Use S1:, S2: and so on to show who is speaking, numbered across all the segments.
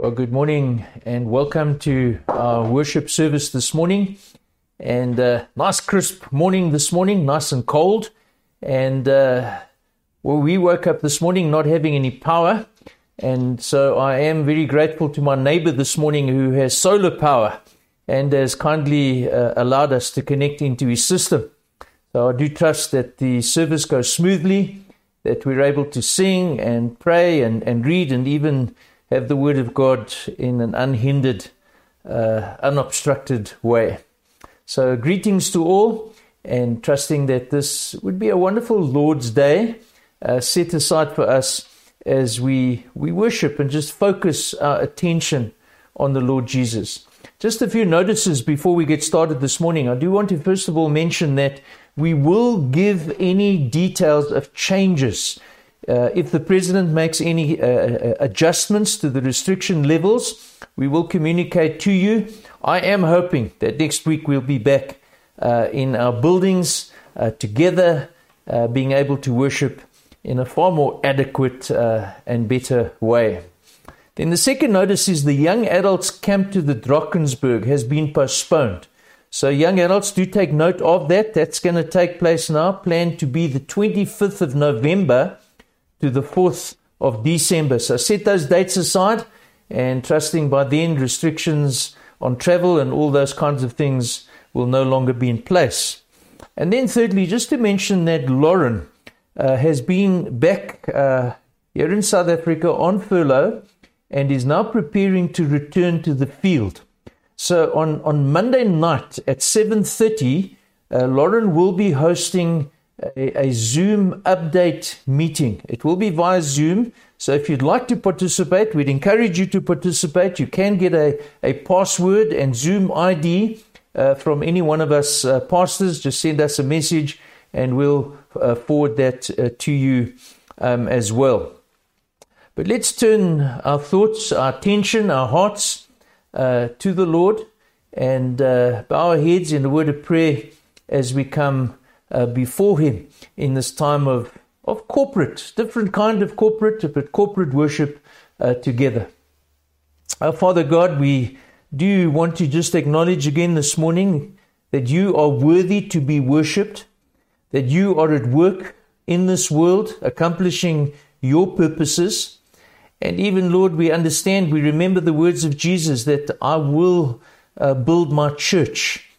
S1: Well, good morning and welcome to our worship service this morning. And uh, nice crisp morning this morning, nice and cold. And uh, well, we woke up this morning not having any power. And so I am very grateful to my neighbor this morning who has solar power and has kindly uh, allowed us to connect into his system. So I do trust that the service goes smoothly, that we're able to sing and pray and, and read and even have the Word of God in an unhindered, uh, unobstructed way. So, greetings to all, and trusting that this would be a wonderful Lord's Day uh, set aside for us as we, we worship and just focus our attention on the Lord Jesus. Just a few notices before we get started this morning. I do want to first of all mention that we will give any details of changes uh, if the president makes any uh, uh, adjustments to the restriction levels, we will communicate to you. I am hoping that next week we'll be back uh, in our buildings uh, together, uh, being able to worship in a far more adequate and better way. Then the second notice is the young adults camp to the Drakensberg has been postponed. So young adults do take note of that. That's going to take place now, planned to be the 25th of November to the 4th of December. So set those dates aside and trusting by then restrictions on travel and all those kinds of things will no longer be in place. And then, thirdly, just to mention that Lauren uh, has been back uh, here in South Africa on furlough and is now preparing to return to the field. So on, on Monday night at 7.30, uh, Lauren will be hosting a, a, Zoom update meeting. It will be via Zoom. So if you'd like to participate, we'd encourage you to participate. You can get a, a password and Zoom ID uh, from any one of us uh, pastors. Just send us a message and we'll uh, forward that uh, to you um, as well. But let's turn our thoughts, our attention, our hearts uh, to the Lord and uh, bow our heads in a word of prayer as we come uh, before Him in this time of, of corporate, different kind of corporate, but corporate worship uh, together. Our Father God, we do want to just acknowledge again this morning that you are worthy to be worshipped, that you are at work in this world, accomplishing your purposes. And even, Lord, we understand, we remember the words of Jesus that I will uh, build my church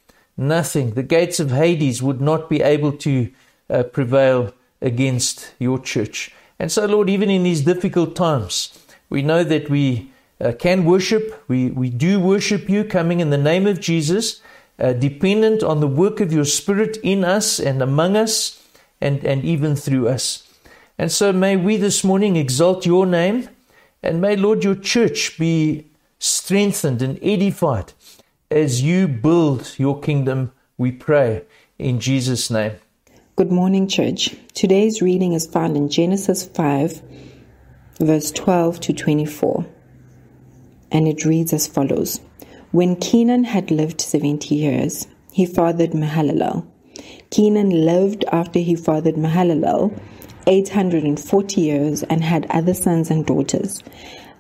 S1: nothing. The gates of Hades would not be able to uh, prevail against your church. And so, Lord, even in these difficult times, we know that we uh, can worship. We, we do worship you, coming in the name of Jesus, uh, dependent on the work of your Spirit in us and among us, and, and even through us. And so, may we this morning exalt your name, and may, Lord, your church be strengthened and edified as you build your kingdom, we pray in Jesus' name.
S2: Good morning, church. Today's reading is found in Genesis 5, verse 12 to 24. And it reads as follows When Kenan had lived 70 years, he fathered Mahalalel. Kenan lived after he fathered Mahalalel 840 years and had other sons and daughters.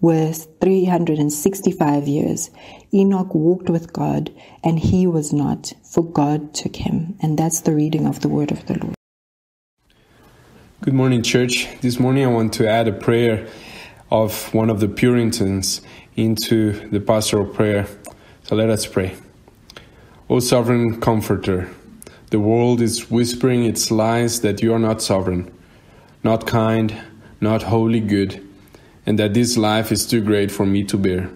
S2: was 365 years. Enoch walked with God, and he was not, for God took him. And that's the reading of the word of the Lord.
S3: Good morning, church. This morning I want to add a prayer of one of the Puritans into the pastoral prayer. So let us pray. O sovereign comforter, The world is whispering its lies that you are not sovereign, not kind, not wholly good, and that this life is too great for me to bear.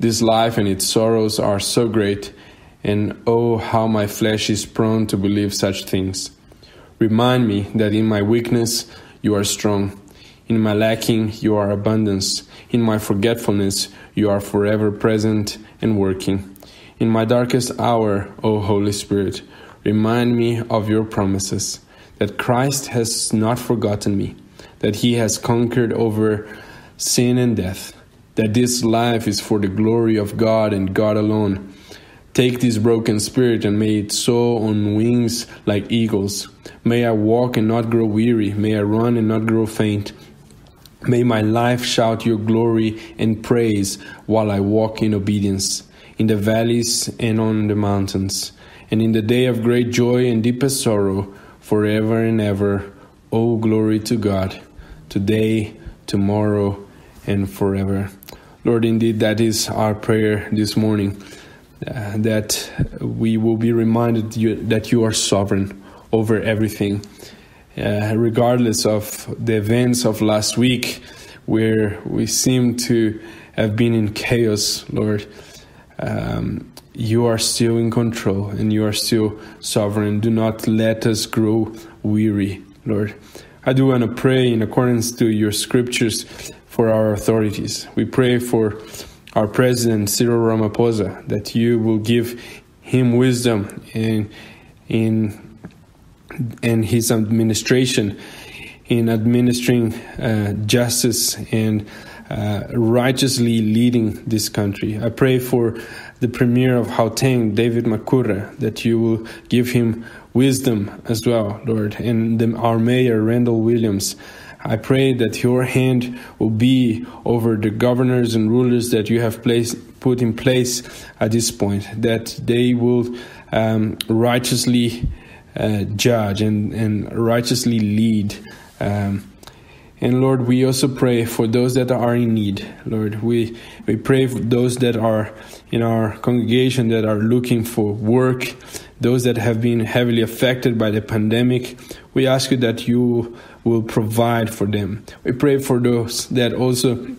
S3: This life and its sorrows are so great, and oh, how my flesh is prone to believe such things. Remind me that in my weakness you are strong, in my lacking you are abundance, in my forgetfulness you are forever present and working. In my darkest hour, O Holy Spirit, remind me of your promises, that Christ has not forgotten me, that he has conquered over sin and death, that this life is for the glory of God and God alone. Take this broken spirit and may it soar on wings like eagles. May I walk and not grow weary. May I run and not grow faint. May my life shout your glory and praise while I walk in obedience, in the valleys and on the mountains, and in the day of great joy and deepest sorrow, forever and ever. O oh, glory to God, today, tomorrow, and forever. Lord, indeed, that is our prayer this morning. Uh, that we will be reminded you, that you are sovereign over everything, uh, regardless of the events of last week, where we seem to have been in chaos, Lord. Um, you are still in control and you are still sovereign. Do not let us grow weary, Lord. I do want to pray in accordance to your scriptures for our authorities. We pray for our president Cyril Ramaphosa that you will give him wisdom in in in his administration in administering uh, justice and uh, righteously leading this country. I pray for the Premier of Gauteng, David Makhura, that you will give him wisdom as well, Lord, and the, our Mayor, Randall Williams. I pray that your hand will be over the governors and rulers that you have placed, put in place at this point, that they will um, righteously uh, judge and, and righteously lead. Um, and Lord, we also pray for those that are in need. Lord, we, we pray for those that are in our congregation that are looking for work, those that have been heavily affected by the pandemic. We ask you that you will provide for them. We pray for those that also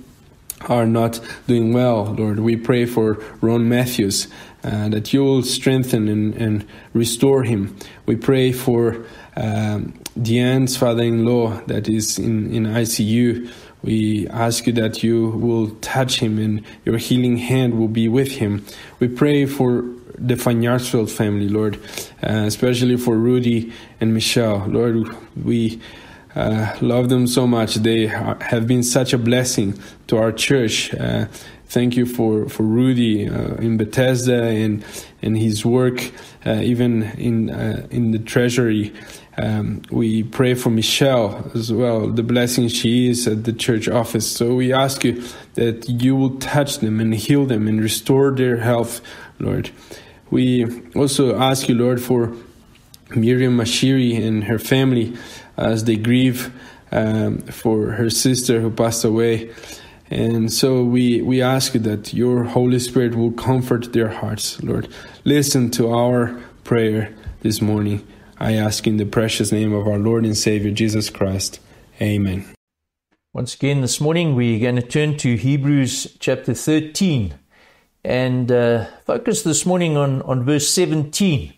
S3: are not doing well, Lord. We pray for Ron Matthews, uh, that you will strengthen and, and restore him. We pray for um, Deanne's father in law that is in, in ICU. We ask you that you will touch him and your healing hand will be with him. We pray for the Fanyardsfeld family, Lord, uh, especially for Rudy and Michelle. Lord, we uh, love them so much. They have been such a blessing to our church. Uh, thank you for for Rudy uh, in Bethesda and and his work, uh, even in uh, in the treasury. Um, we pray for Michelle as well, the blessing she is at the church office. So we ask you that you will touch them and heal them and restore their health, Lord. We also ask you, Lord, for Miriam Mashiri and her family as they grieve um, for her sister who passed away. And so we, we ask that your Holy Spirit will comfort their hearts, Lord. Listen to our prayer this morning. I ask in the precious name of our Lord and Savior Jesus Christ. Amen.
S1: Once again, this morning we're going to turn to Hebrews chapter 13 and uh, focus this morning on, on verse 17.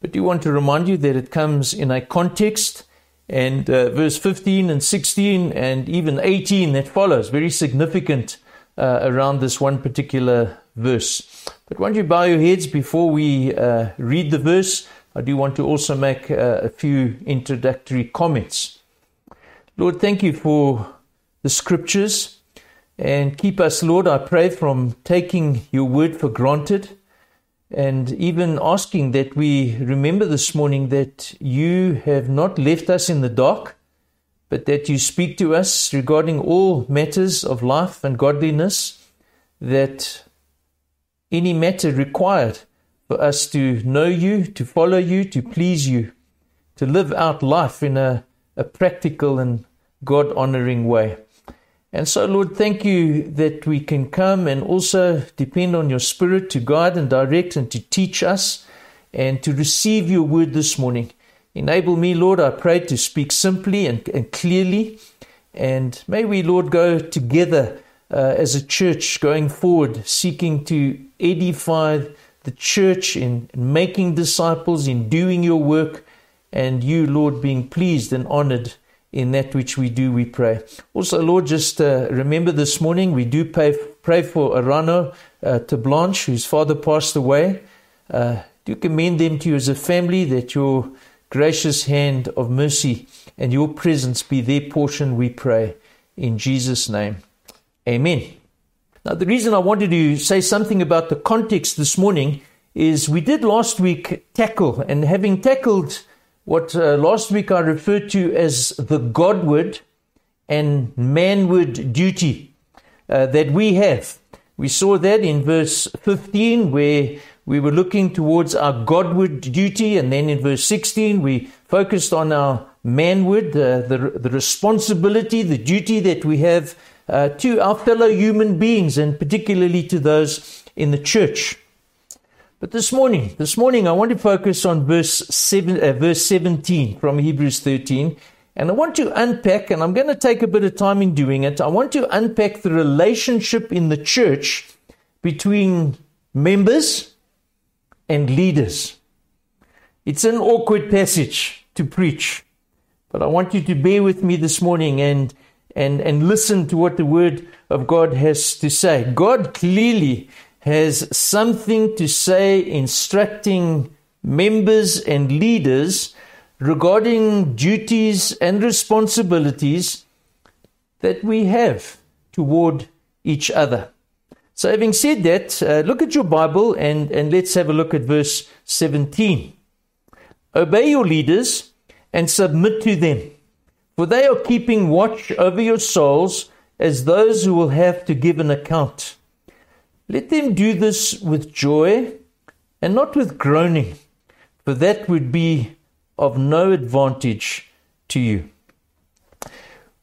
S1: But do want to remind you that it comes in a context and uh, verse 15 and 16 and even 18 that follows, very significant uh, around this one particular verse. But won't you bow your heads before we uh, read the verse? I do want to also make uh, a few introductory comments. Lord, thank you for the scriptures and keep us, Lord, I pray, from taking your word for granted and even asking that we remember this morning that you have not left us in the dark, but that you speak to us regarding all matters of life and godliness, that any matter required for us to know you, to follow you, to please you, to live out life in a, a practical and God honoring way. And so, Lord, thank you that we can come and also depend on your Spirit to guide and direct and to teach us and to receive your word this morning. Enable me, Lord, I pray, to speak simply and, and clearly. And may we, Lord, go together uh, as a church going forward, seeking to edify the church in, in making disciples, in doing your work, and you, Lord, being pleased and honored in that which we do, we pray. Also, Lord, just uh, remember this morning we do pay, pray for Arano uh, to Blanche, whose father passed away. Uh, do commend them to you as a family that your gracious hand of mercy and your presence be their portion, we pray. In Jesus' name, amen. Now, the reason I wanted to say something about the context this morning is we did last week tackle, and having tackled what uh, last week I referred to as the Godward and manward duty uh, that we have. We saw that in verse 15, where we were looking towards our Godward duty, and then in verse 16, we focused on our manward, uh, the, the responsibility, the duty that we have uh, to our fellow human beings, and particularly to those in the church. But this morning, this morning, I want to focus on verse seven, uh, verse 17 from Hebrews 13. And I want to unpack, and I'm going to take a bit of time in doing it. I want to unpack the relationship in the church between members and leaders. It's an awkward passage to preach, but I want you to bear with me this morning and, and, and listen to what the Word of God has to say. God clearly has something to say instructing members and leaders regarding duties and responsibilities that we have toward each other. So, having said that, uh, look at your Bible and, and let's have a look at verse 17. Obey your leaders and submit to them, for they are keeping watch over your souls as those who will have to give an account. Let them do this with joy and not with groaning, for that would be of no advantage to you.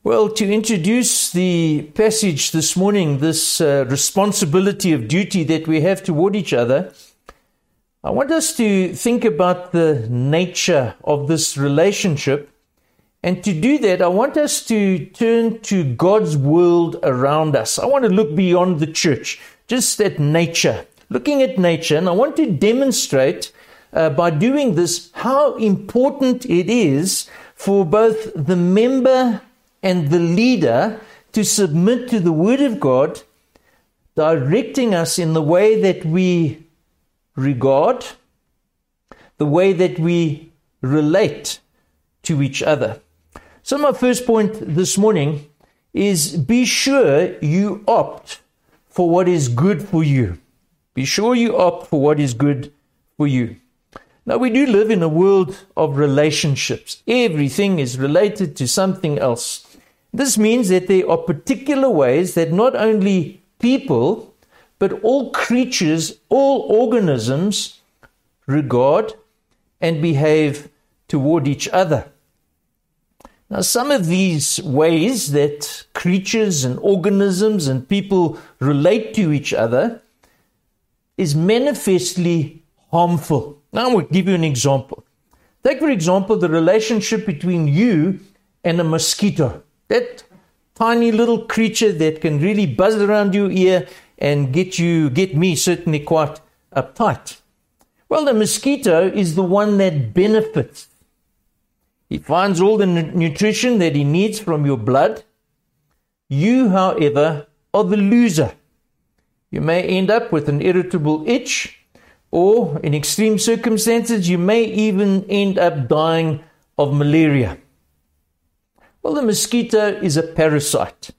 S1: Well, to introduce the passage this morning, this uh, responsibility of duty that we have toward each other, I want us to think about the nature of this relationship. And to do that, I want us to turn to God's world around us. I want to look beyond the church just at nature, looking at nature, and I want to demonstrate uh, by doing this how important it is for both the member and the leader to submit to the Word of God, directing us in the way that we regard, the way that we relate to each other. So, my first point this morning is be sure you opt for what is good for you. Be sure you opt for what is good for you. Now, we do live in a world of relationships. Everything is related to something else. This means that there are particular ways that not only people, but all creatures, all organisms regard and behave toward each other. Now, some of these ways that creatures and organisms and people relate to each other is manifestly harmful. Now, going to give you an example. Take, for example, the relationship between you and a mosquito. That tiny little creature that can really buzz around your ear and get you, get me certainly quite uptight. Well, the mosquito is the one that benefits he finds all the nutrition that he needs from your blood. You, however, are the loser. You may end up with an irritable itch, or in extreme circumstances, you may even end up dying of malaria. Well, the mosquito is a parasite.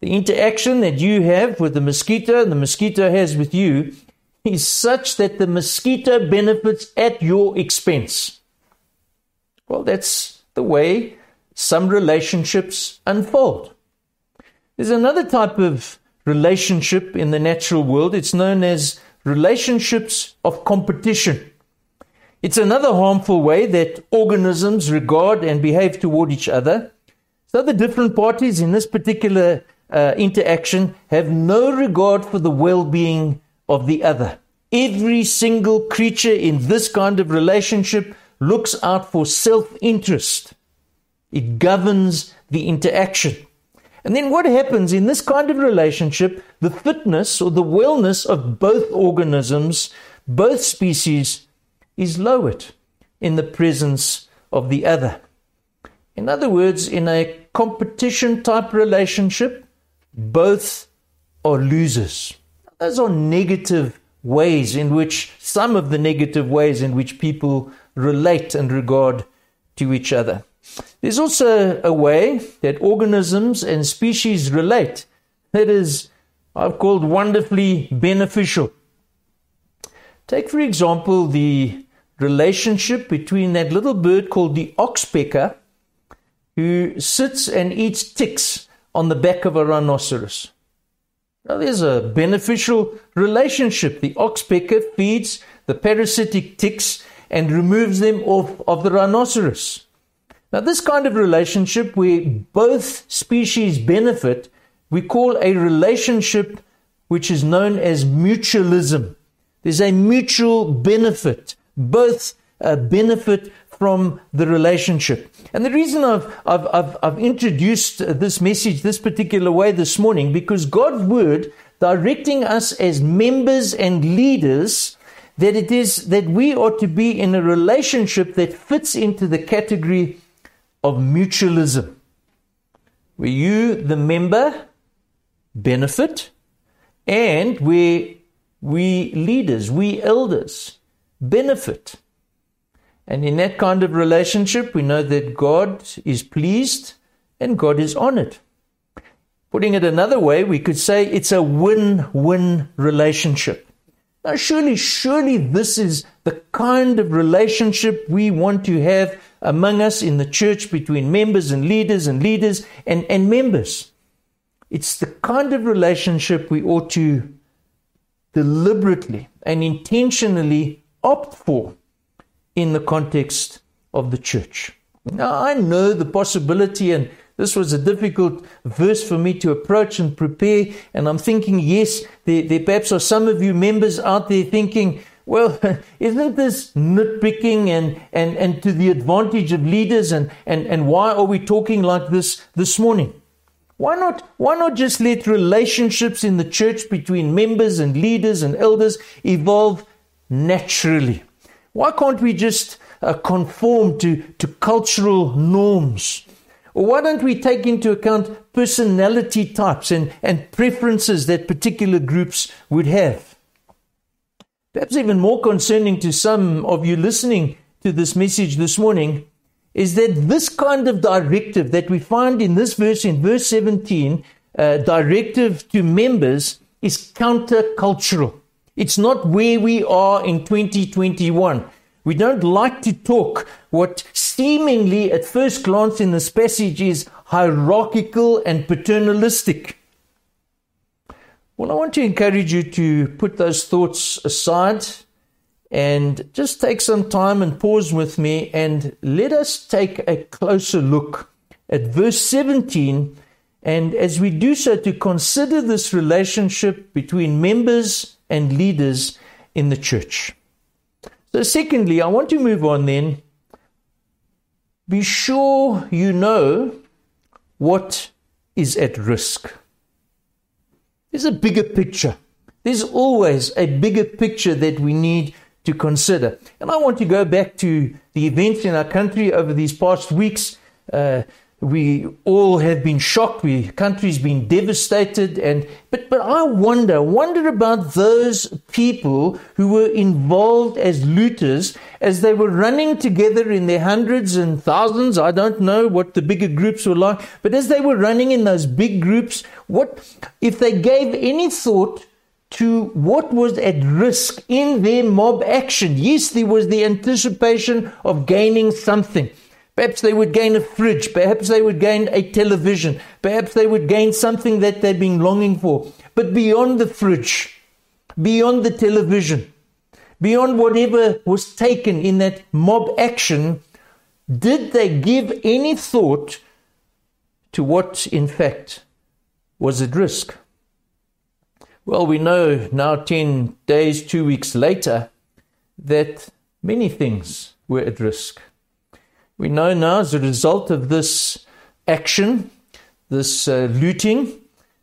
S1: The interaction that you have with the mosquito and the mosquito has with you is such that the mosquito benefits at your expense. Well, that's the way some relationships unfold. There's another type of relationship in the natural world. It's known as relationships of competition. It's another harmful way that organisms regard and behave toward each other. So the different parties in this particular uh, interaction have no regard for the well being of the other. Every single creature in this kind of relationship looks out for self interest. It governs the interaction. And then what happens in this kind of relationship, the fitness or the wellness of both organisms, both species, is lowered in the presence of the other. In other words, in a competition type relationship, both are losers. Those are negative ways in which, some of the negative ways in which people relate and regard to each other. There's also a way that organisms and species relate that is, I've called wonderfully beneficial. Take, for example, the relationship between that little bird called the oxpecker who sits and eats ticks on the back of a rhinoceros. Now, there's a beneficial relationship. The oxpecker feeds the parasitic ticks and removes them off of the rhinoceros. Now, this kind of relationship where both species benefit, we call a relationship which is known as mutualism. There's a mutual benefit. Both uh, benefit from the relationship. And the reason I've, I've, I've, I've introduced this message this particular way this morning, because God's word directing us as members and leaders that it is that we ought to be in a relationship that fits into the category of mutualism, where you, the member, benefit, and where we leaders, we elders, benefit. And in that kind of relationship, we know that God is pleased and God is honored. Putting it another way, we could say it's a win win relationship. Now, surely, surely this is the kind of relationship we want to have among us in the church between members and leaders and leaders and, and members. It's the kind of relationship we ought to deliberately and intentionally opt for in the context of the church. Now, I know the possibility, and this was a difficult verse for me to approach and prepare. And I'm thinking, yes, there, there perhaps are some of you members out there thinking, well, isn't this nitpicking and, and, and to the advantage of leaders? And, and, and why are we talking like this this morning? Why not, why not just let relationships in the church between members and leaders and elders evolve naturally? Why can't we just uh, conform to, to cultural norms? Why don't we take into account personality types and, and preferences that particular groups would have? Perhaps even more concerning to some of you listening to this message this morning is that this kind of directive that we find in this verse, in verse 17, uh, directive to members, is countercultural. It's not where we are in 2021. We don't like to talk what seemingly at first glance in this passage is hierarchical and paternalistic. Well, I want to encourage you to put those thoughts aside and just take some time and pause with me and let us take a closer look at verse 17. And as we do so, to consider this relationship between members and leaders in the church. So, secondly, I want to move on then. Be sure you know what is at risk. There's a bigger picture. There's always a bigger picture that we need to consider. And I want to go back to the events in our country over these past weeks. Uh, we all have been shocked. We country's been devastated, and but but I wonder, wonder about those people who were involved as looters as they were running together in their hundreds and thousands. I don't know what the bigger groups were like, but as they were running in those big groups, what if they gave any thought to what was at risk in their mob action? Yes, there was the anticipation of gaining something. Perhaps they would gain a fridge. Perhaps they would gain a television. Perhaps they would gain something that they've been longing for. But beyond the fridge, beyond the television, beyond whatever was taken in that mob action, did they give any thought to what, in fact, was at risk? Well, we know now, 10 days, two weeks later, that many things were at risk. We know now, as a result of this action, this uh, looting,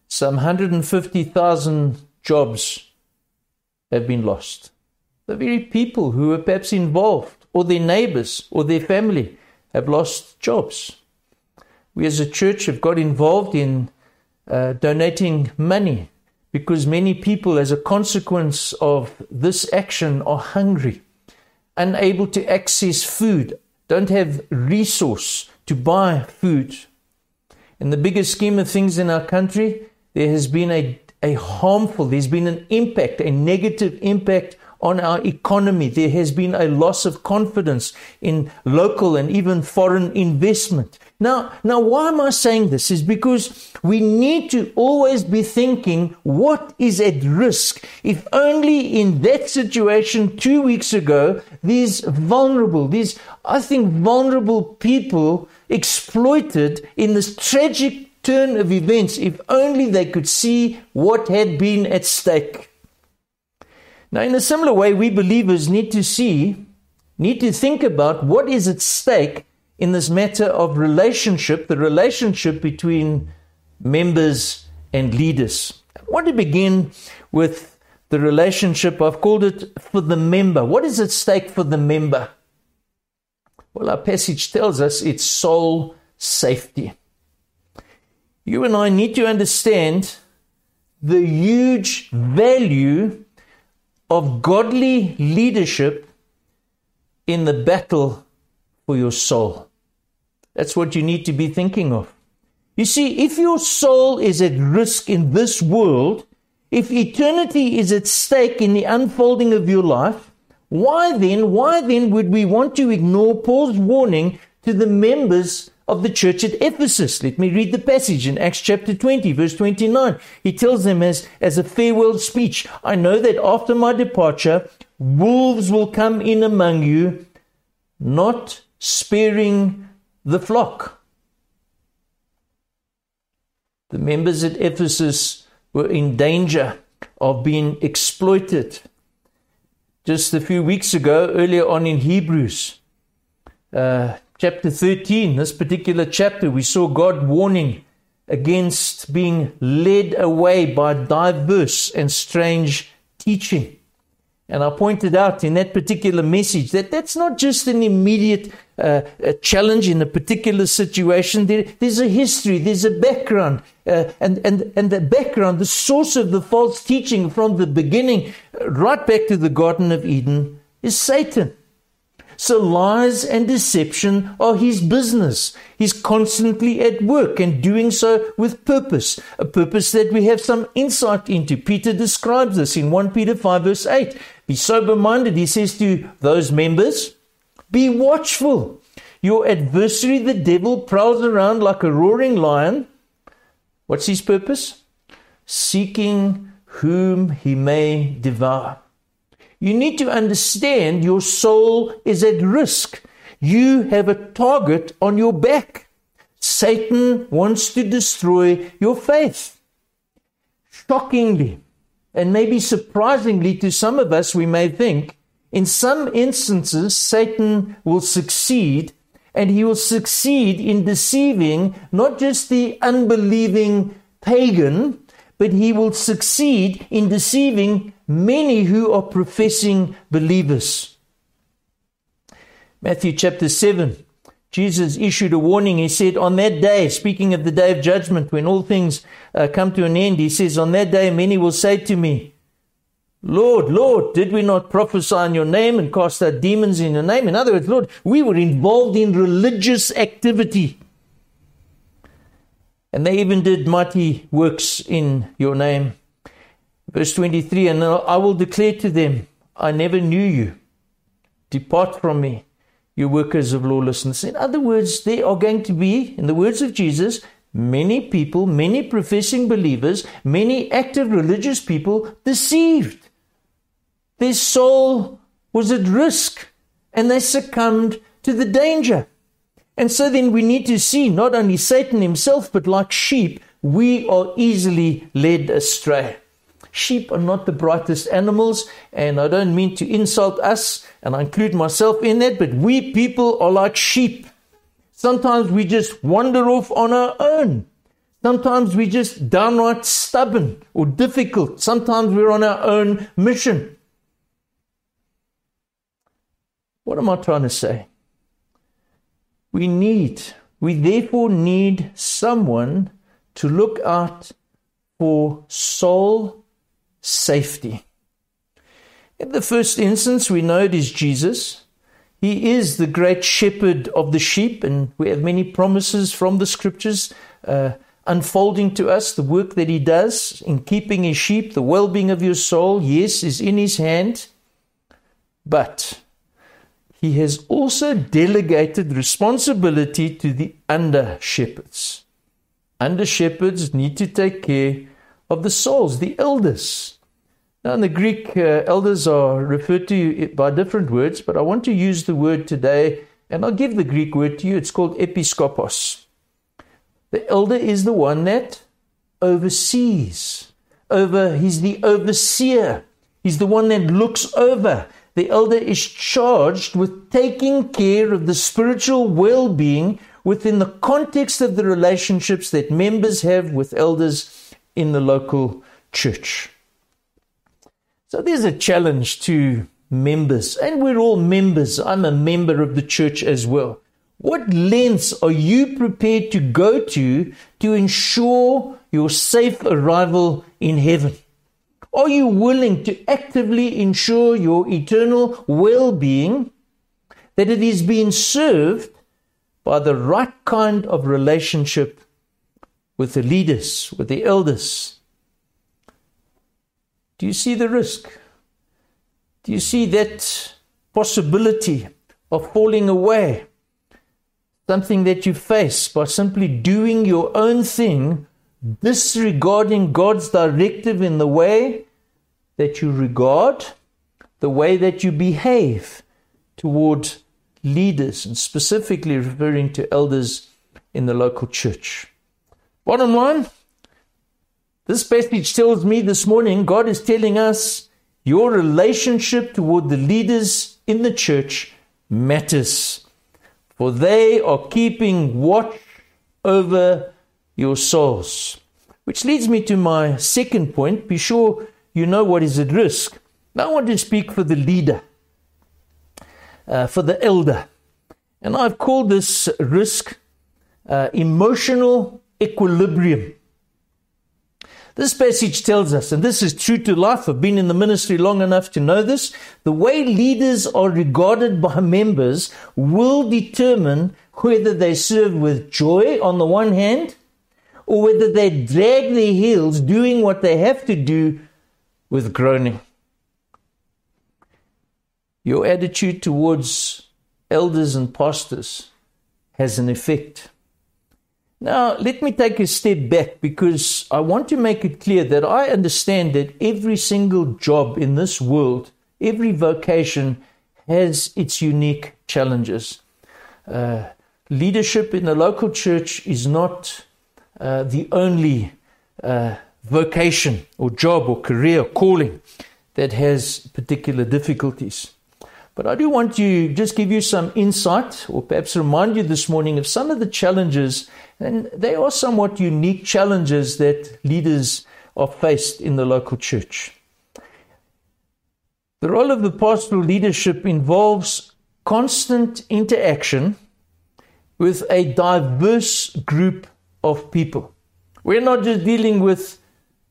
S1: some 150,000 jobs have been lost. The very people who were perhaps involved, or their neighbors, or their family, have lost jobs. We as a church have got involved in uh, donating money because many people, as a consequence of this action, are hungry, unable to access food, don't have resource to buy food. In the bigger scheme of things in our country, there has been a, a harmful, there's been an impact, a negative impact on our economy. There has been a loss of confidence in local and even foreign investment. Now, now, why am I saying this? Is because we need to always be thinking what is at risk. If only in that situation two weeks ago, these vulnerable, these, I think, vulnerable people exploited in this tragic turn of events, if only they could see what had been at stake. Now, in a similar way, we believers need to see, need to think about what is at stake in this matter of relationship, the relationship between members and leaders. I want to begin with the relationship, I've called it for the member. What is at stake for the member? Well, our passage tells us it's soul safety. You and I need to understand the huge value of godly leadership in the battle for your soul. That's what you need to be thinking of. You see, if your soul is at risk in this world, if eternity is at stake in the unfolding of your life, why then, why then would we want to ignore Paul's warning to the members of the church at Ephesus. Let me read the passage in Acts chapter 20, verse 29. He tells them as, as a farewell speech, I know that after my departure, wolves will come in among you, not sparing the flock. The members at Ephesus were in danger of being exploited. Just a few weeks ago, earlier on in Hebrews, uh, chapter 13, this particular chapter, we saw God warning against being led away by diverse and strange teaching. And I pointed out in that particular message that that's not just an immediate uh, a challenge in a particular situation. There, there's a history, there's a background, uh, and, and, and the background, the source of the false teaching from the beginning, right back to the Garden of Eden, is Satan. So lies and deception are his business. He's constantly at work and doing so with purpose, a purpose that we have some insight into. Peter describes this in 1 Peter 5 verse 8. Be sober minded, he says to those members, be watchful. Your adversary, the devil, prowls around like a roaring lion. What's his purpose? Seeking whom he may devour. You need to understand your soul is at risk. You have a target on your back. Satan wants to destroy your faith. Shockingly, and maybe surprisingly to some of us, we may think, in some instances, Satan will succeed, and he will succeed in deceiving not just the unbelieving pagan, but he will succeed in deceiving many who are professing believers. Matthew chapter 7, Jesus issued a warning. He said, On that day, speaking of the day of judgment, when all things uh, come to an end, he says, On that day, many will say to me, Lord, Lord, did we not prophesy in your name and cast out demons in your name? In other words, Lord, we were involved in religious activity. And they even did mighty works in your name. Verse 23 And I will declare to them, I never knew you. Depart from me, you workers of lawlessness. In other words, there are going to be, in the words of Jesus, many people, many professing believers, many active religious people deceived. Their soul was at risk and they succumbed to the danger. And so then we need to see not only Satan himself, but like sheep, we are easily led astray. sheep are not the brightest animals, and I don't mean to insult us, and I include myself in that, but we people are like sheep. Sometimes we just wander off on our own. Sometimes we're just downright stubborn or difficult. Sometimes we're on our own mission. What am I trying to say? We need, we therefore need someone to look out for soul safety. In the first instance, we know it is Jesus. He is the great shepherd of the sheep, and we have many promises from the scriptures uh, unfolding to us the work that he does in keeping his sheep, the well being of your soul, yes, is in his hand. But he has also delegated responsibility to the under shepherds. Under shepherds need to take care of the souls, the elders. Now, in the Greek, uh, elders are referred to by different words, but I want to use the word today, and I'll give the Greek word to you. It's called episkopos. The elder is the one that oversees. Over, he's the overseer. He's the one that looks over. The elder is charged with taking care of the spiritual well being within the context of the relationships that members have with elders in the local church. So there's a challenge to members, and we're all members. I'm a member of the church as well. What lengths are you prepared to go to to ensure your safe arrival in heaven? Are you willing to actively ensure your eternal well being, that it is being served by the right kind of relationship with the leaders, with the elders? Do you see the risk? Do you see that possibility of falling away? something that you face by simply doing your own thing, disregarding God's directive in the way that you regard, the way that you behave toward leaders, and specifically referring to elders in the local church. Bottom line, this passage tells me this morning God is telling us your relationship toward the leaders in the church matters for they are keeping watch over your souls. Which leads me to my second point. Be sure you know what is at risk. Now I want to speak for the leader, uh, for the elder. And I've called this risk uh, emotional equilibrium. This passage tells us, and this is true to life, I've been in the ministry long enough to know this, the way leaders are regarded by members will determine whether they serve with joy on the one hand, or whether they drag their heels doing what they have to do with groaning. Your attitude towards elders and pastors has an effect. Now, let me take a step back because I want to make it clear that I understand that every single job in this world, every vocation, has its unique challenges. Uh, leadership in the local church is not uh, the only uh, vocation or job or career calling that has particular difficulties. But I do want to just give you some insight or perhaps remind you this morning of some of the challenges, and they are somewhat unique challenges that leaders are faced in the local church. The role of the pastoral leadership involves constant interaction with a diverse group of people. We're not just dealing with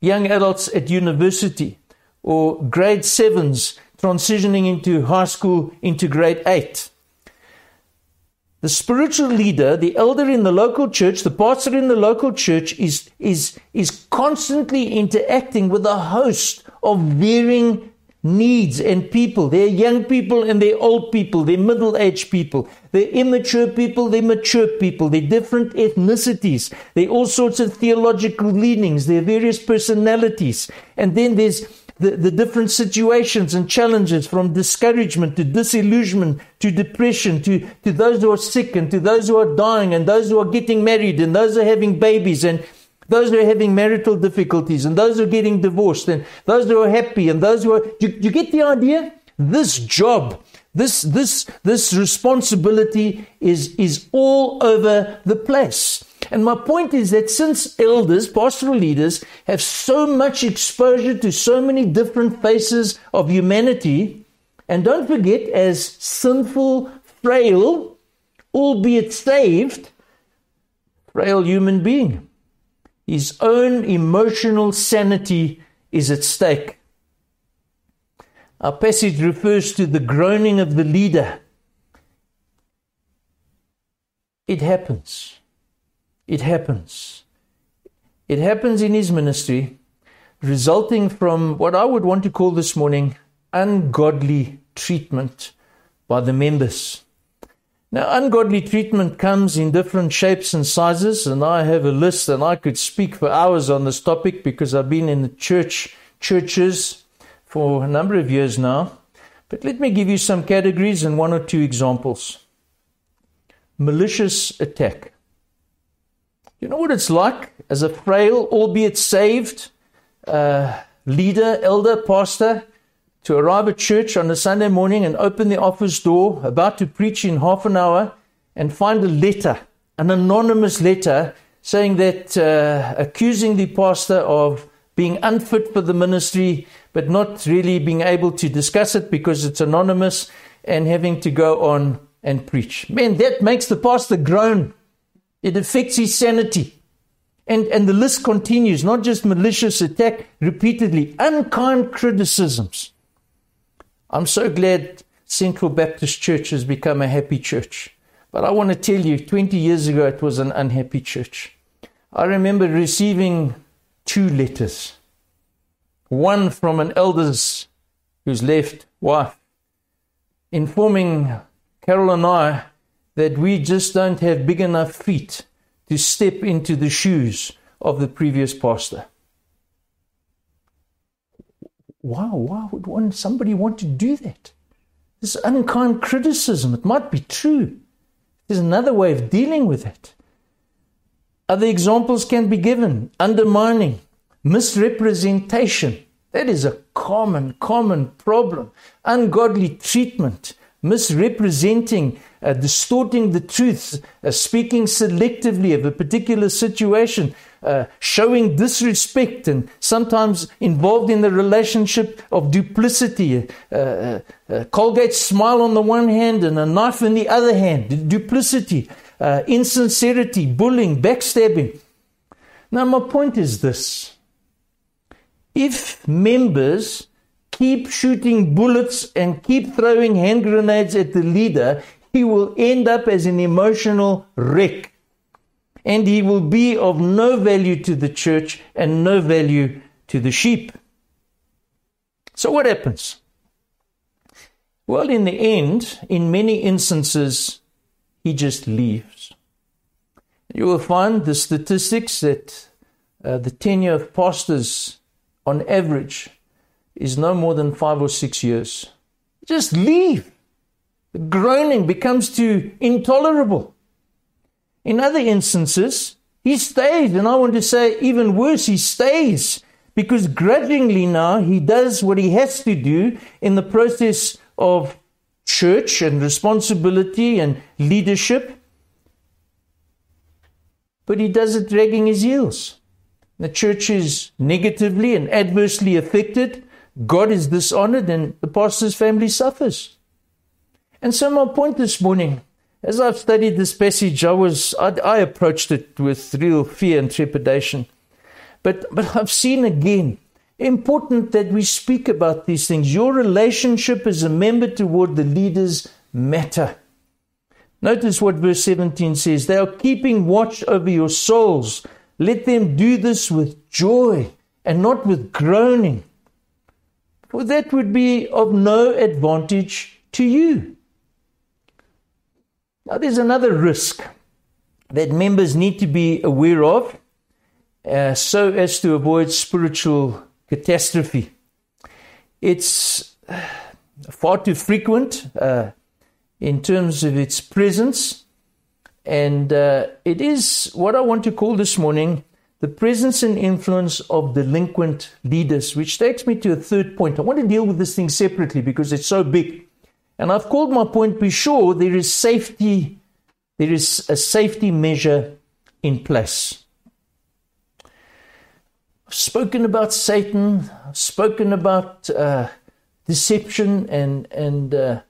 S1: young adults at university or grade sevens transitioning into high school, into grade 8. The spiritual leader, the elder in the local church, the pastor in the local church is, is, is constantly interacting with a host of varying needs and people. They're young people and they're old people, they're middle aged people, they're immature people, they're mature people, they're different ethnicities, they're all sorts of theological leanings, they're various personalities. And then there's the, the different situations and challenges from discouragement to disillusionment to depression to, to those who are sick and to those who are dying and those who are getting married and those who are having babies and those who are having marital difficulties, and those who are getting divorced, and those who are happy, and those who are. You, you get the idea? This job, this, this, this responsibility is, is all over the place. And my point is that since elders, pastoral leaders, have so much exposure to so many different faces of humanity, and don't forget, as sinful, frail, albeit saved, frail human being, his own emotional sanity is at stake. Our passage refers to the groaning of the leader. It happens. It happens. It happens in his ministry, resulting from what I would want to call this morning ungodly treatment by the members. Now, ungodly treatment comes in different shapes and sizes, and I have a list, and I could speak for hours on this topic because I've been in the church churches for a number of years now. But let me give you some categories and one or two examples. Malicious attack. You know what it's like as a frail, albeit saved uh, leader, elder, pastor to arrive at church on a Sunday morning and open the office door, about to preach in half an hour, and find a letter, an anonymous letter, saying that uh, accusing the pastor of being unfit for the ministry, but not really being able to discuss it because it's anonymous and having to go on and preach. Man, that makes the pastor groan. It affects his sanity. And, and the list continues, not just malicious attack, repeatedly, unkind criticisms. I'm so glad Central Baptist Church has become a happy church. But I want to tell you, 20 years ago, it was an unhappy church. I remember receiving two letters one from an elder's who's left wife, informing Carol and I that we just don't have big enough feet to step into the shoes of the previous pastor. Why, why would one, somebody want to do that? This unkind criticism, it might be true. There's another way of dealing with it. Other examples can be given undermining, misrepresentation. That is a common, common problem. Ungodly treatment, misrepresenting, uh, distorting the truth, uh, speaking selectively of a particular situation, uh, showing disrespect, and sometimes involved in the relationship of duplicity. Uh, uh, uh, Colgate smile on the one hand and a knife in the other hand. Duplicity, insincerity, bullying, backstabbing. Now, my point is this if members keep shooting bullets and keep throwing hand grenades at the leader, he will end up as an emotional wreck. And he will be of no value to the church and no value to the sheep. So, what happens? Well, in the end, in many instances, he just leaves. You will find the statistics that uh, the tenure of pastors on average is no more than five or six years. Just leave. The groaning becomes too intolerable. In other instances, he stays, and I want to say even worse, he stays because grudgingly now he does what he has to do in the process of church and responsibility and leadership. But he does it dragging his heels. The church is negatively and adversely affected. God is dishonored and the pastor's family suffers. And so my point this morning, as I've studied this passage, I was I, I approached it with real fear and trepidation. But but I've seen again important that we speak about these things. Your relationship as a member toward the leaders matter. Notice what verse 17 says. They are keeping watch over your souls. Let them do this with joy and not with groaning for that would be of no advantage to you. Now, there's another risk that members need to be aware of uh, so as to avoid spiritual catastrophe. It's uh, far too frequent uh, in terms of its presence, and uh, it is what I want to call this morning the presence and influence of delinquent leaders, which takes me to a third point. I want to deal with this thing separately because it's so big. And I've called my point be sure there is safety, there is a safety measure in place. I've spoken about Satan, I've spoken about uh, deception and, and uh,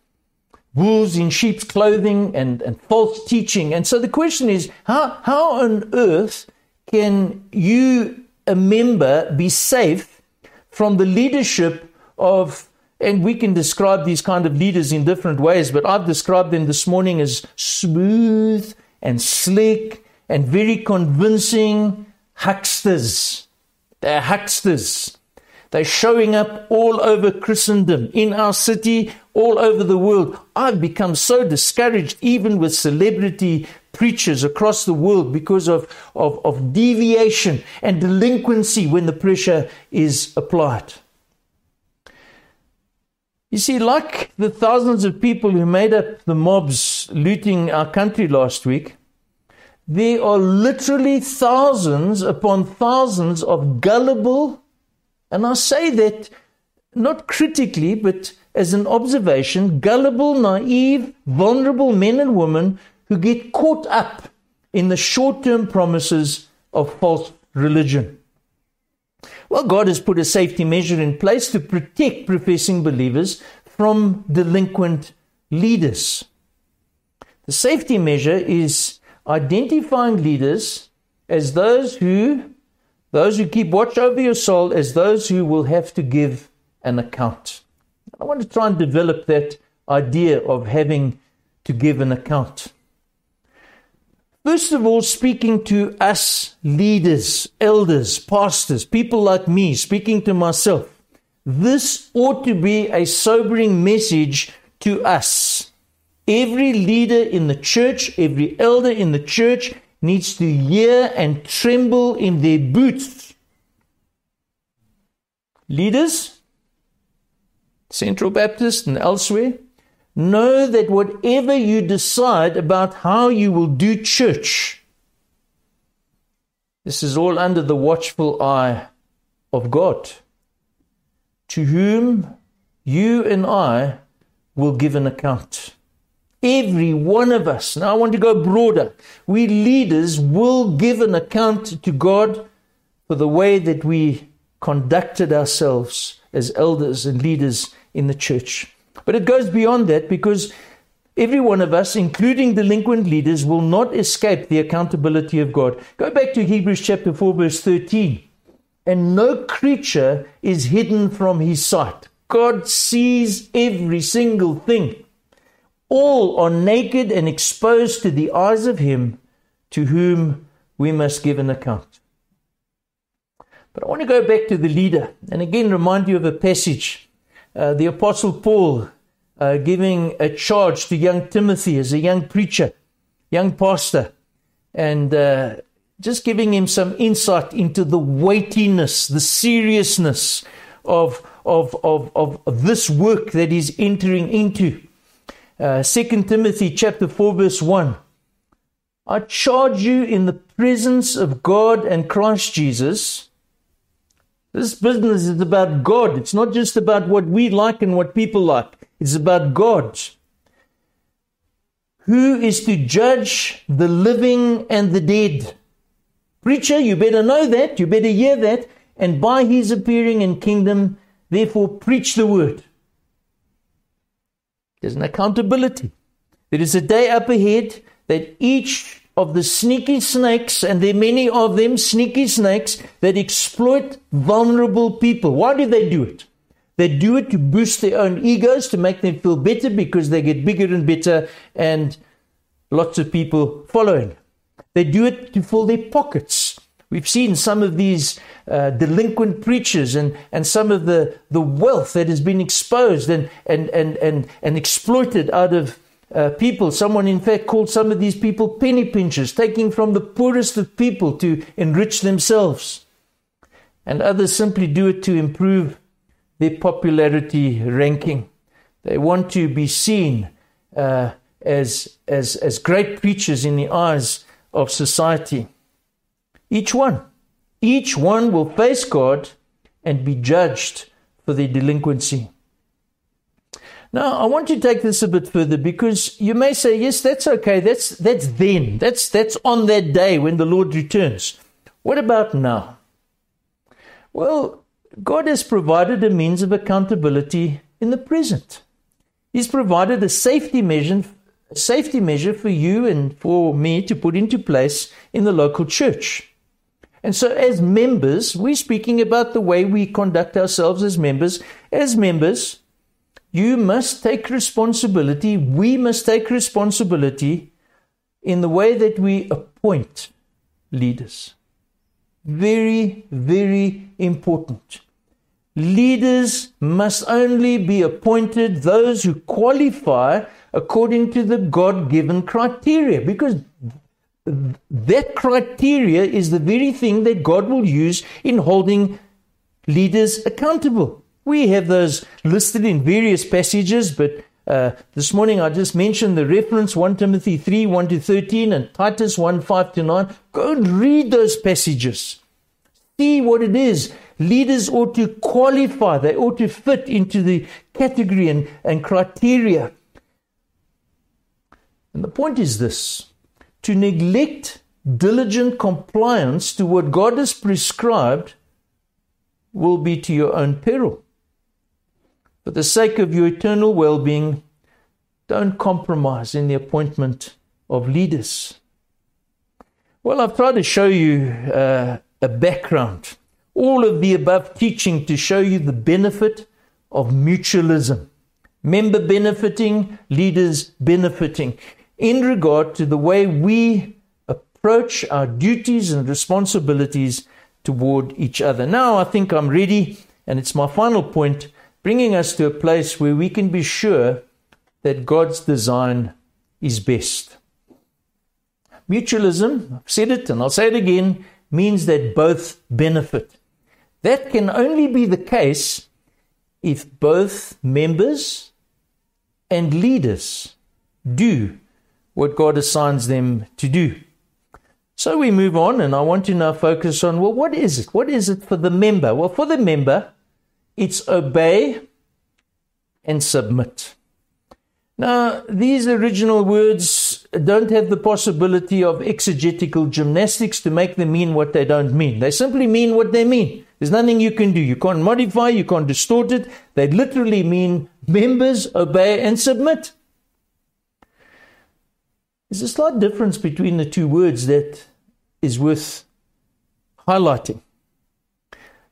S1: wolves in sheep's clothing and, and false teaching. And so the question is how, how on earth can you, a member, be safe from the leadership of, and we can describe these kind of leaders in different ways, but I've described them this morning as smooth and slick and very convincing hucksters. They're hucksters. They're showing up all over Christendom, in our city, all over the world. I've become so discouraged, even with celebrity preachers across the world, because of, of, of deviation and delinquency when the pressure is applied. You see, like the thousands of people who made up the mobs looting our country last week, there are literally thousands upon thousands of gullible, and I say that not critically, but as an observation, gullible, naive, vulnerable men and women who get caught up in the short term promises of false religion. Well, God has put a safety measure in place to protect professing believers from delinquent leaders. The safety measure is identifying leaders as those who those who keep watch over your soul as those who will have to give an account. I want to try and develop that idea of having to give an account. First of all, speaking to us leaders, elders, pastors, people like me, speaking to myself, this ought to be a sobering message to us. Every leader in the church, every elder in the church needs to hear and tremble in their boots. Leaders, Central Baptist and elsewhere, know that whatever you decide about how you will do church, this is all under the watchful eye of God, to whom you and I will give an account. Every one of us, now I want to go broader, we leaders will give an account to God for the way that we conducted ourselves as elders and leaders in the church. But it goes beyond that because every one of us, including delinquent leaders, will not escape the accountability of God. Go back to Hebrews chapter 4, verse 13. And no creature is hidden from his sight. God sees every single thing. All are naked and exposed to the eyes of him to whom we must give an account. But I want to go back to the leader and again remind you of a passage. Uh, the Apostle Paul uh, giving a charge to young Timothy as a young preacher, young pastor, and uh, just giving him some insight into the weightiness, the seriousness of, of, of, of this work that he's entering into. Uh, 2 Timothy chapter 4 verse 1. I charge you in the presence of God and Christ Jesus. This business is about God. It's not just about what we like and what people like. It's about God, who is to judge the living and the dead. Preacher, you better know that, you better hear that, and by his appearing and kingdom, therefore preach the word. There's an accountability. There is a day up ahead that each of the sneaky snakes, and there are many of them, sneaky snakes, that exploit vulnerable people. Why do they do it? They do it to boost their own egos, to make them feel better because they get bigger and better and lots of people following. They do it to fill their pockets. We've seen some of these uh, delinquent preachers and, and some of the, the wealth that has been exposed and, and, and, and, and exploited out of uh, people. Someone, in fact, called some of these people penny pinchers, taking from the poorest of people to enrich themselves. And others simply do it to improve their popularity ranking. They want to be seen uh, as, as, as great preachers in the eyes of society. Each one, Each one will face God and be judged for their delinquency. Now, I want to take this a bit further because you may say, yes, that's okay. That's, that's then. That's, that's on that day when the Lord returns. What about now? Well, God has provided a means of accountability in the present. He's provided a safety measure, a safety measure for you and for me to put into place in the local church. And so, as members, we're speaking about the way we conduct ourselves as members. As members, you must take responsibility. We must take responsibility in the way that we appoint leaders. Very, very important. Leaders must only be appointed those who qualify according to the God given criteria because that criteria is the very thing that God will use in holding leaders accountable. We have those listed in various passages, but uh, this morning I just mentioned the reference 1 Timothy 3 1 to 13 and Titus 1 5 to 9. Go and read those passages. See what it is. Leaders ought to qualify, they ought to fit into the category and, and criteria. And the point is this to neglect diligent compliance to what God has prescribed will be to your own peril. For the sake of your eternal well being, don't compromise in the appointment of leaders. Well, I've tried to show you uh, a background, all of the above teaching to show you the benefit of mutualism. Member benefiting, leaders benefiting, in regard to the way we approach our duties and responsibilities toward each other. Now, I think I'm ready, and it's my final point bringing us to a place where we can be sure that God's design is best. Mutualism, I've said it and I'll say it again, means that both benefit. That can only be the case if both members and leaders do what God assigns them to do. So we move on, and I want to now focus on well, what is it? What is it for the member? Well, for the member, it's obey and submit. Now, these original words don't have the possibility of exegetical gymnastics to make them mean what they don't mean. They simply mean what they mean. There's nothing you can do. You can't modify, you can't distort it. They literally mean members obey and submit. There's a slight difference between the two words that is worth highlighting.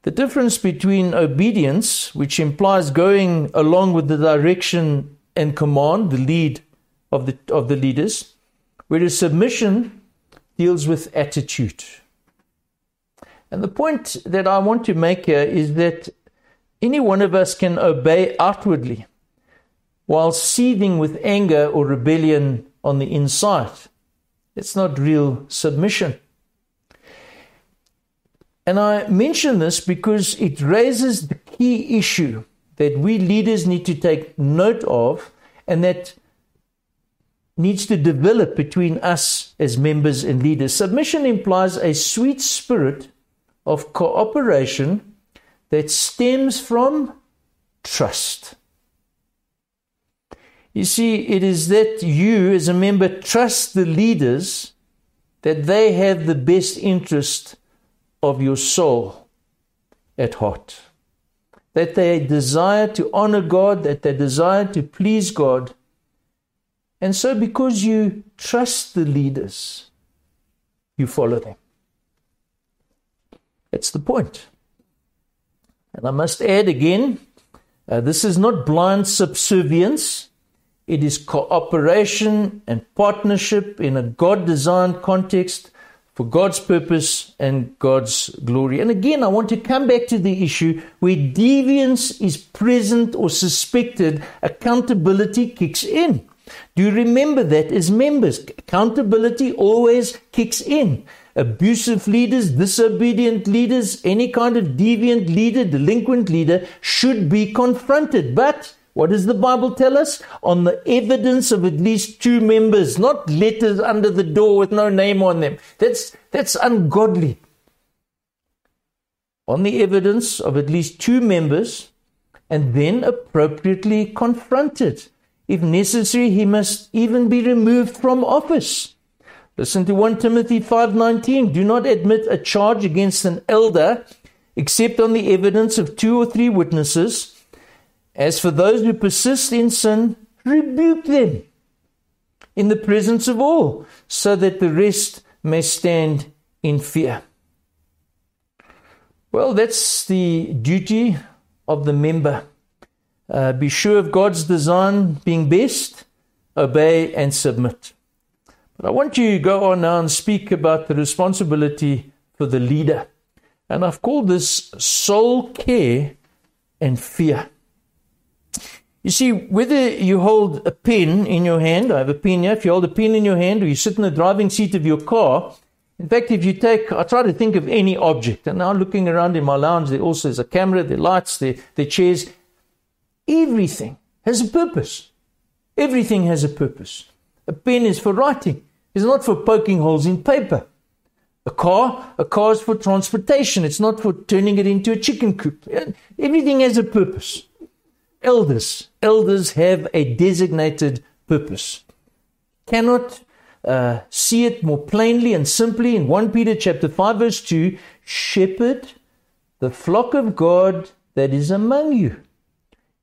S1: The difference between obedience, which implies going along with the direction and command, the lead of the, of the leaders, whereas submission deals with attitude. And the point that I want to make here is that any one of us can obey outwardly while seething with anger or rebellion on the inside. It's not real submission. And I mention this because it raises the key issue that we leaders need to take note of and that needs to develop between us as members and leaders. Submission implies a sweet spirit of cooperation that stems from trust. You see, it is that you, as a member, trust the leaders that they have the best interest of your soul at heart. That they desire to honor God, that they desire to please God. And so, because you trust the leaders, you follow them. That's the point. And I must add again uh, this is not blind subservience. It is cooperation and partnership in a God designed context for God's purpose and God's glory. And again, I want to come back to the issue where deviance is present or suspected, accountability kicks in. Do you remember that as members? Accountability always kicks in. Abusive leaders, disobedient leaders, any kind of deviant leader, delinquent leader should be confronted. But what does the Bible tell us? On the evidence of at least two members, not letters under the door with no name on them. That's, that's ungodly. on the evidence of at least two members and then appropriately confronted. If necessary, he must even be removed from office. Listen to 1 Timothy 5:19. Do not admit a charge against an elder except on the evidence of two or three witnesses. As for those who persist in sin, rebuke them in the presence of all, so that the rest may stand in fear. Well, that's the duty of the member. Uh, be sure of God's design being best, obey and submit. But I want you to go on now and speak about the responsibility for the leader. And I've called this soul care and fear. You see, whether you hold a pen in your hand, I have a pen here, if you hold a pen in your hand or you sit in the driving seat of your car, in fact, if you take, I try to think of any object, and now looking around in my lounge, there also is a camera, there lights, there, there chairs. Everything has a purpose. Everything has a purpose. A pen is for writing, it's not for poking holes in paper. A car, a car is for transportation. It's not for turning it into a chicken coop. Everything has a purpose. Elders, elders have a designated purpose. Cannot uh, see it more plainly and simply in 1 Peter chapter 5 verse 2 shepherd the flock of God that is among you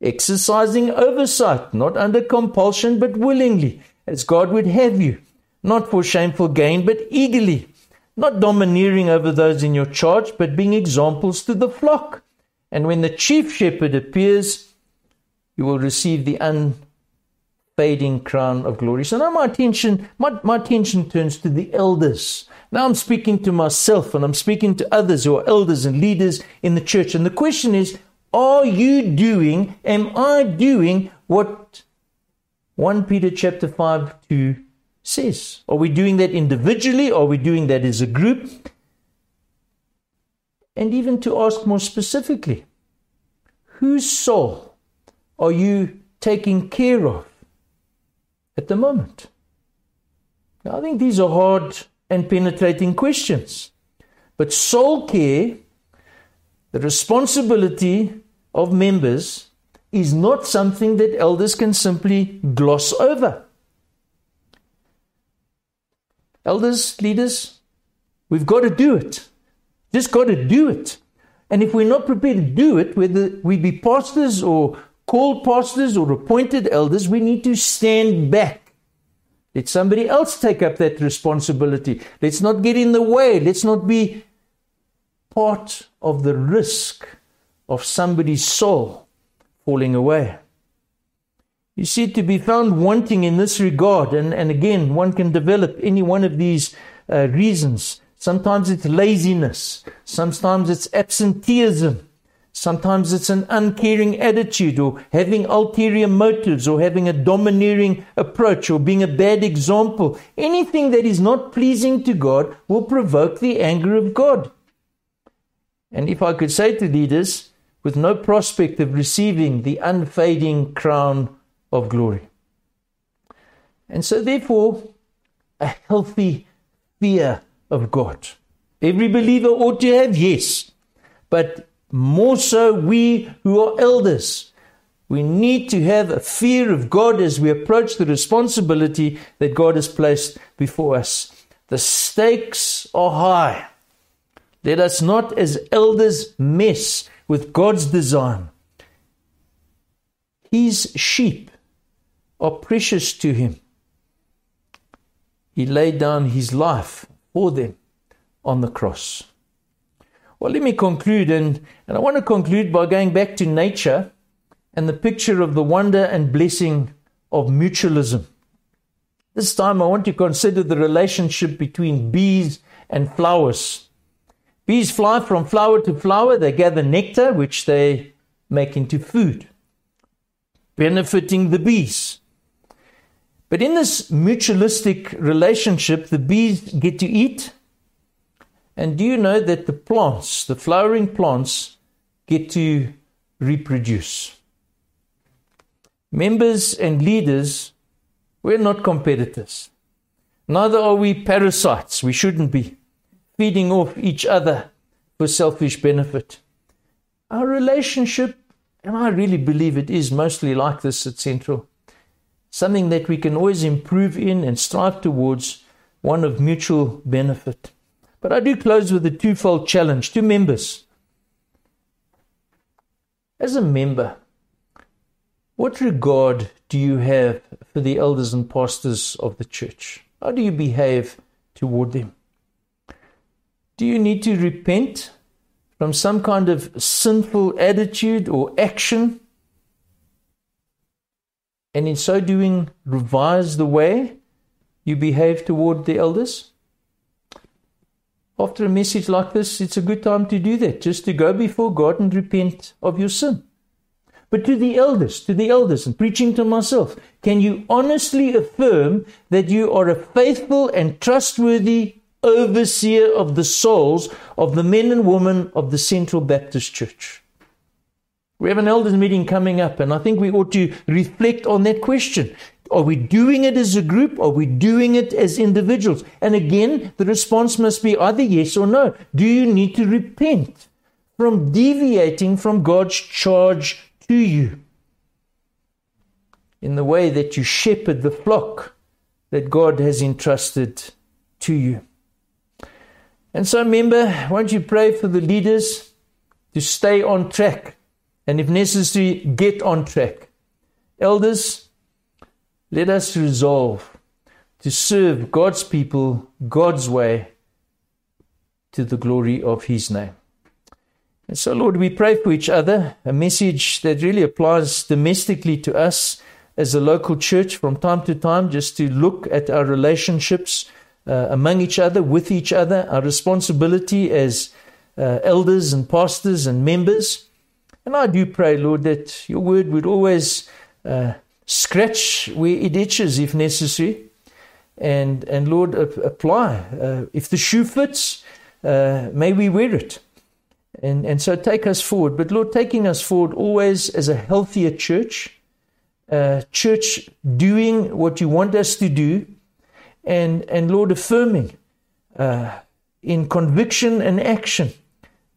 S1: exercising oversight not under compulsion but willingly as God would have you not for shameful gain but eagerly not domineering over those in your charge but being examples to the flock and when the chief shepherd appears you will receive the un fading crown of glory. So now my attention, my, my attention turns to the elders. Now I'm speaking to myself and I'm speaking to others who are elders and leaders in the church. And the question is, are you doing, am I doing what 1 Peter chapter 5 2 says? Are we doing that individually? Are we doing that as a group? And even to ask more specifically, whose soul are you taking care of? at the moment? Now, I think these are hard and penetrating questions. But soul care, the responsibility of members, is not something that elders can simply gloss over. Elders, leaders, we've got to do it. Just got to do it. And if we're not prepared to do it, whether we be pastors or called pastors or appointed elders, we need to stand back. Let somebody else take up that responsibility. Let's not get in the way. Let's not be part of the risk of somebody's soul falling away. You see, to be found wanting in this regard, and, and again, one can develop any one of these uh, reasons. Sometimes it's laziness, sometimes it's absenteeism, Sometimes it's an uncaring attitude or having ulterior motives or having a domineering approach or being a bad example. Anything that is not pleasing to God will provoke the anger of God. And if I could say to leaders, with no prospect of receiving the unfading crown of glory. And so, therefore, a healthy fear of God. Every believer ought to have, yes, but more so we who are elders. We need to have a fear of God as we approach the responsibility that God has placed before us. The stakes are high. Let us not, as elders, mess with God's design. His sheep are precious to Him. He laid down His life for them on the cross. Well, let me conclude, and, and I want to conclude by going back to nature and the picture of the wonder and blessing of mutualism. This time I want to consider the relationship between bees and flowers. Bees fly from flower to flower, they gather nectar, which they make into food, benefiting the bees. But in this mutualistic relationship, the bees get to eat and do you know that the plants, the flowering plants, get to reproduce? Members and leaders, we're not competitors. Neither are we parasites. We shouldn't be feeding off each other, for selfish benefit. Our relationship, and I really believe it is mostly like this at Central, something that we can always improve in and strive towards, one of mutual benefit. But I do close with a twofold challenge to members. As a member, what regard do you have for the elders and pastors of the church? How do you behave toward them? Do you need to repent from some kind of sinful attitude or action? And in so doing, revise the way you behave toward the elders? After a message like this, it's a good time to do that, just to go before God and repent of your sin. But to the elders, to the elders, and preaching to myself, can you honestly affirm that you are a faithful and trustworthy overseer of the souls of the men and women of the Central Baptist Church? We have an elders meeting coming up, and I think we ought to reflect on that question. Are we doing it as a group? Are we doing it as individuals? And again, the response must be either yes or no. Do you need to repent from deviating from God's charge to you in the way that you shepherd the flock that God has entrusted to you. And so, member, won't you pray for the leaders to stay on track and, if necessary, get on track? Elders, let us resolve to serve God's people God's way to the glory of His name. And so, Lord, we pray for each other, a message that really applies domestically to us as a local church from time to time, just to look at our relationships uh, among each other, with each other, our responsibility as uh, elders and pastors and members. And I do pray, Lord, that your word would always uh, scratch where it itches if necessary. And, and Lord, apply. Uh, if the shoe fits, uh, may we wear it. And, and so take us forward. But Lord, taking us forward always as a healthier church, uh, church doing what you want us to do, and, and Lord, affirming uh, in conviction and action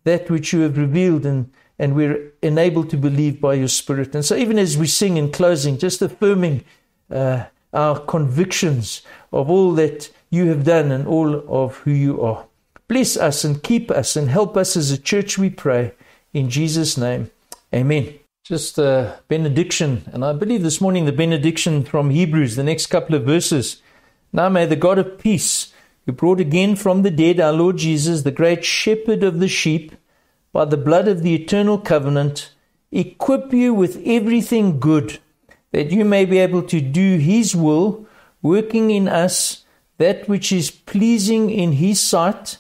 S1: that which you have revealed and, and we're enabled to believe by your Spirit. And so, even as we sing in closing, just affirming uh, our convictions of all that you have done and all of who you are. Bless us and keep us and help us as a church, we pray. In Jesus' name, amen. Just a benediction, and I believe this morning the benediction from Hebrews, the next couple of verses. Now may the God of peace, who brought again from the dead our Lord Jesus, the great shepherd of the sheep, by the blood of the eternal covenant, equip you with everything good, that you may be able to do his will, working in us that which is pleasing in his sight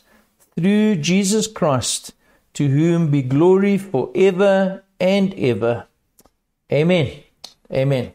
S1: through Jesus Christ, to whom be glory forever and ever. Amen. Amen.